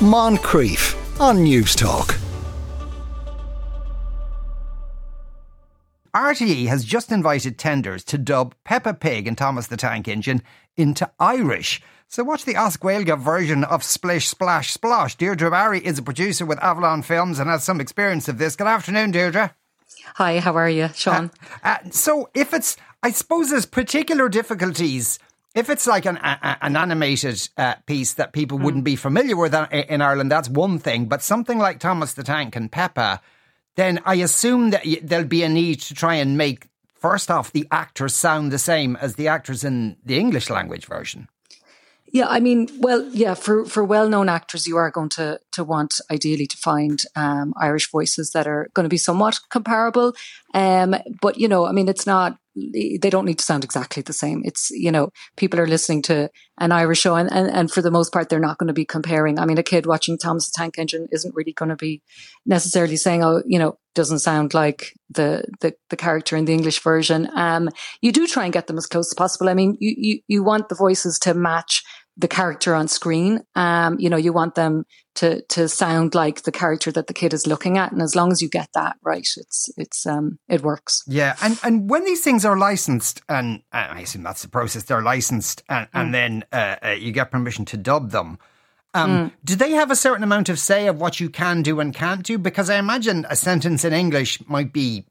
Moncrieff on Newstalk. RTE has just invited tenders to dub Peppa Pig and Thomas the Tank Engine into Irish. So watch the As version of Splish Splash Splosh. Deirdre Barry is a producer with Avalon Films and has some experience of this. Good afternoon, Deirdre. Hi, how are you, Sean? Uh, uh, so if it's, I suppose there's particular difficulties if it's like an, a, an animated uh, piece that people mm. wouldn't be familiar with uh, in Ireland, that's one thing. But something like Thomas the Tank and Peppa, then I assume that there'll be a need to try and make, first off, the actors sound the same as the actors in the English language version. Yeah, I mean, well, yeah, for, for well known actors, you are going to to want ideally to find um, Irish voices that are going to be somewhat comparable. Um, but you know, I mean, it's not they don't need to sound exactly the same. It's, you know, people are listening to an Irish show and, and, and for the most part, they're not going to be comparing. I mean, a kid watching Thomas Tank Engine isn't really going to be necessarily saying, oh, you know, doesn't sound like the, the, the character in the English version. Um, you do try and get them as close as possible. I mean, you, you, you want the voices to match the character on screen. Um, you know, you want them to to sound like the character that the kid is looking at, and as long as you get that right, it's it's um it works. Yeah, and and when these things are licensed, and I assume that's the process, they're licensed, and, mm. and then uh, uh, you get permission to dub them. Um, mm. Do they have a certain amount of say of what you can do and can't do? Because I imagine a sentence in English might be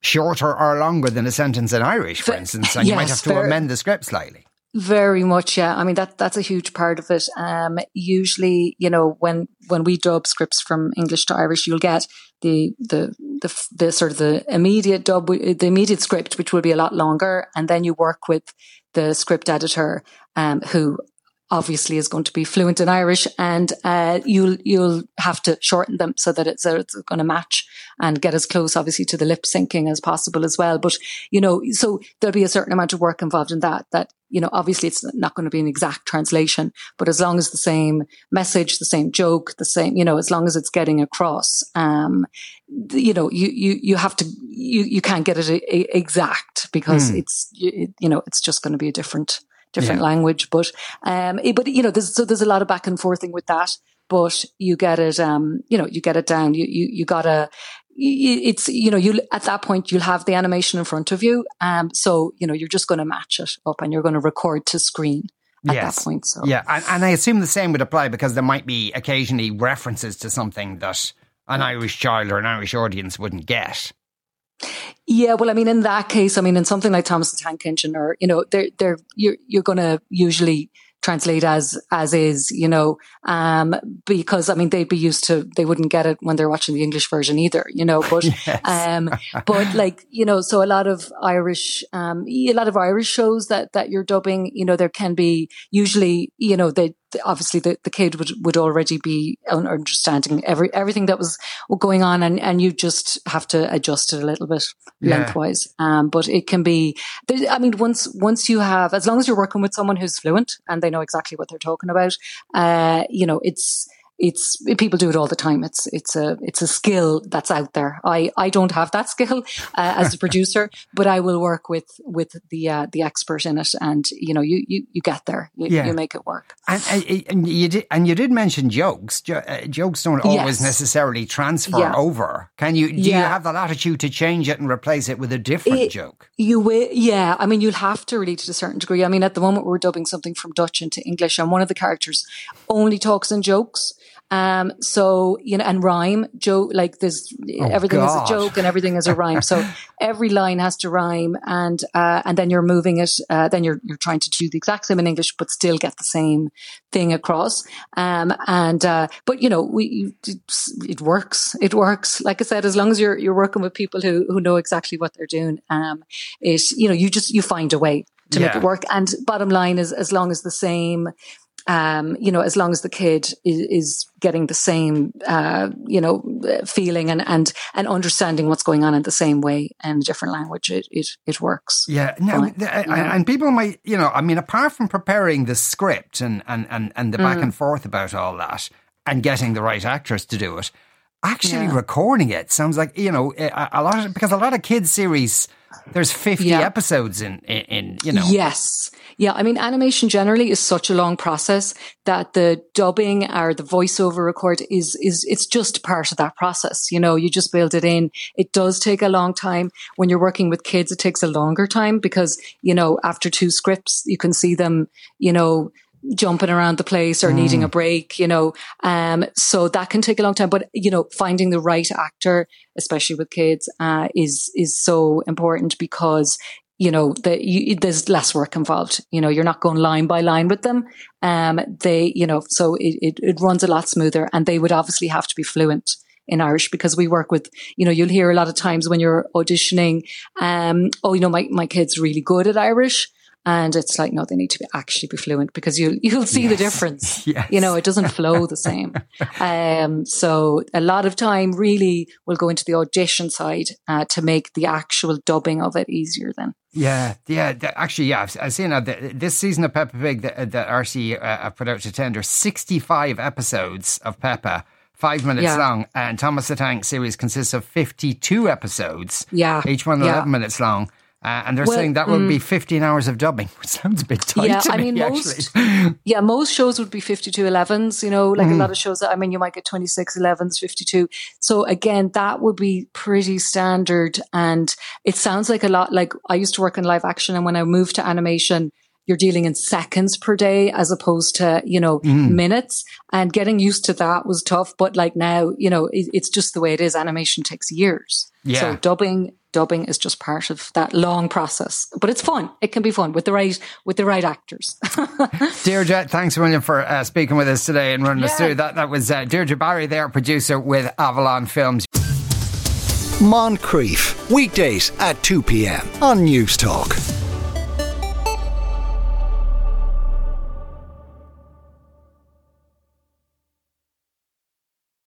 shorter or longer than a sentence in Irish, for instance, and yes, you might have to amend the script slightly. Very much, yeah. I mean that that's a huge part of it. Um, usually, you know, when when we dub scripts from English to Irish, you'll get the the the, the sort of the immediate dub, the immediate script, which will be a lot longer, and then you work with the script editor, um, who obviously is going to be fluent in Irish, and uh, you'll you'll have to shorten them so that it's, so it's going to match and get as close, obviously, to the lip syncing as possible as well. But you know, so there'll be a certain amount of work involved in that. That you know, obviously, it's not going to be an exact translation, but as long as the same message, the same joke, the same, you know, as long as it's getting across, um, you know, you you you have to you you can't get it a, a exact because mm. it's you, you know it's just going to be a different different yeah. language. But um, but you know, there's so there's a lot of back and forthing with that. But you get it, um, you know, you get it down. You you you gotta. It's you know you at that point you'll have the animation in front of you, um. So you know you're just going to match it up and you're going to record to screen at yes. that point. So yeah, and, and I assume the same would apply because there might be occasionally references to something that an Irish child or an Irish audience wouldn't get. Yeah, well, I mean, in that case, I mean, in something like Thomas the Tank Engine, or you know, they're they're you're you're going to usually translate as as is, you know, um, because I mean they'd be used to they wouldn't get it when they're watching the English version either, you know. But yes. um, but like you know, so a lot of Irish, um, a lot of Irish shows that that you're dubbing, you know, there can be usually, you know, they obviously the, the kid would, would already be understanding every everything that was going on and, and you just have to adjust it a little bit yeah. lengthwise. Um, but it can be, I mean, once, once you have, as long as you're working with someone who's fluent and they know exactly what they're talking about, uh, you know, it's, it's people do it all the time. It's it's a it's a skill that's out there. I I don't have that skill uh, as a producer, but I will work with with the uh, the expert in it, and you know you you, you get there. You, yeah. you make it work. And, and, you did and you did mention jokes. Uh, jokes don't always yes. necessarily transfer yeah. over. Can you? Do yeah. you have that attitude to change it and replace it with a different it, joke? You will. Yeah, I mean you'll have to really to a certain degree. I mean at the moment we're dubbing something from Dutch into English, and one of the characters only talks in jokes. Um, so, you know, and rhyme, joke, like there's oh, everything God. is a joke and everything is a rhyme. So every line has to rhyme and, uh, and then you're moving it, uh, then you're, you're trying to do the exact same in English, but still get the same thing across. Um, and, uh, but you know, we, it works. It works. Like I said, as long as you're, you're working with people who, who know exactly what they're doing, um, it, you know, you just, you find a way to yeah. make it work. And bottom line is, as long as the same, um, you know, as long as the kid is, is getting the same, uh, you know, feeling and, and, and understanding what's going on in the same way in a different language, it, it, it works. Yeah. Now, and people might, you know, I mean, apart from preparing the script and, and, and, and the back mm. and forth about all that and getting the right actors to do it, actually Yeah. recording it sounds like you know eh, a, a lot of, because a lot of kids series there's 50 Yeah. episodes in, in in you know Yes. Yeah. I mean, animation generally is such a long process that the dubbing or the voiceover record is, is, it's just part of that process. You know, you just build it in. It does take a long time. When you're working with kids, it takes a longer time because, you know, after two scripts, you can see them, you know, jumping around the place or needing a break, you know. Um, so that can take a long time. But, you know, finding the right actor, especially with kids, uh, is, is so important because you know, the, you, there's less work involved. You know, you're not going line by line with them. Um, they, you know, so it, it, it runs a lot smoother and they would obviously have to be fluent in Irish because we work with, you know, you'll hear a lot of times when you're auditioning, um, oh, you know, my, my kid's really good at Irish. And it's like, no, they need to be actually be fluent because you'll, you'll see the difference. Yes. You know, it doesn't flow the same. Um, so a lot of time really will go into the audition side, uh, to make the actual dubbing of it easier then. Yeah, yeah. Actually, yeah. I've, I've seen uh, th- this season of Peppa Pig that, that RTE uh, put out to tender. Sixty-five episodes of Peppa, five minutes Yeah. long, and Thomas the Tank series consists of fifty-two episodes. Yeah. each one Yeah. eleven minutes long. Uh, and they're Well, mm. saying that would be 15 hours of dubbing, which sounds a bit tight Yeah, to I me, mean, actually. most yeah, most shows would be 52 11s, you know, like Mm-hmm. a lot of shows that I mean you might get 26 11s, 52. So again, that would be pretty standard and it sounds like a lot like I used to work in live action and when I moved to animation you're dealing in seconds per day as opposed to, you know, Mm. minutes and getting used to that was tough. But like now, you know, it, it's just the way it is. Animation takes years. Yeah. So dubbing, dubbing is just part of that long process, but it's fun. It can be fun with the right, with the right actors. Deirdre, thanks William for uh, speaking with us today and running us through that. That was uh, Deirdre Barry, their producer with Avalon Films. Moncrieff, weekdays at 2 p.m. on Newstalk.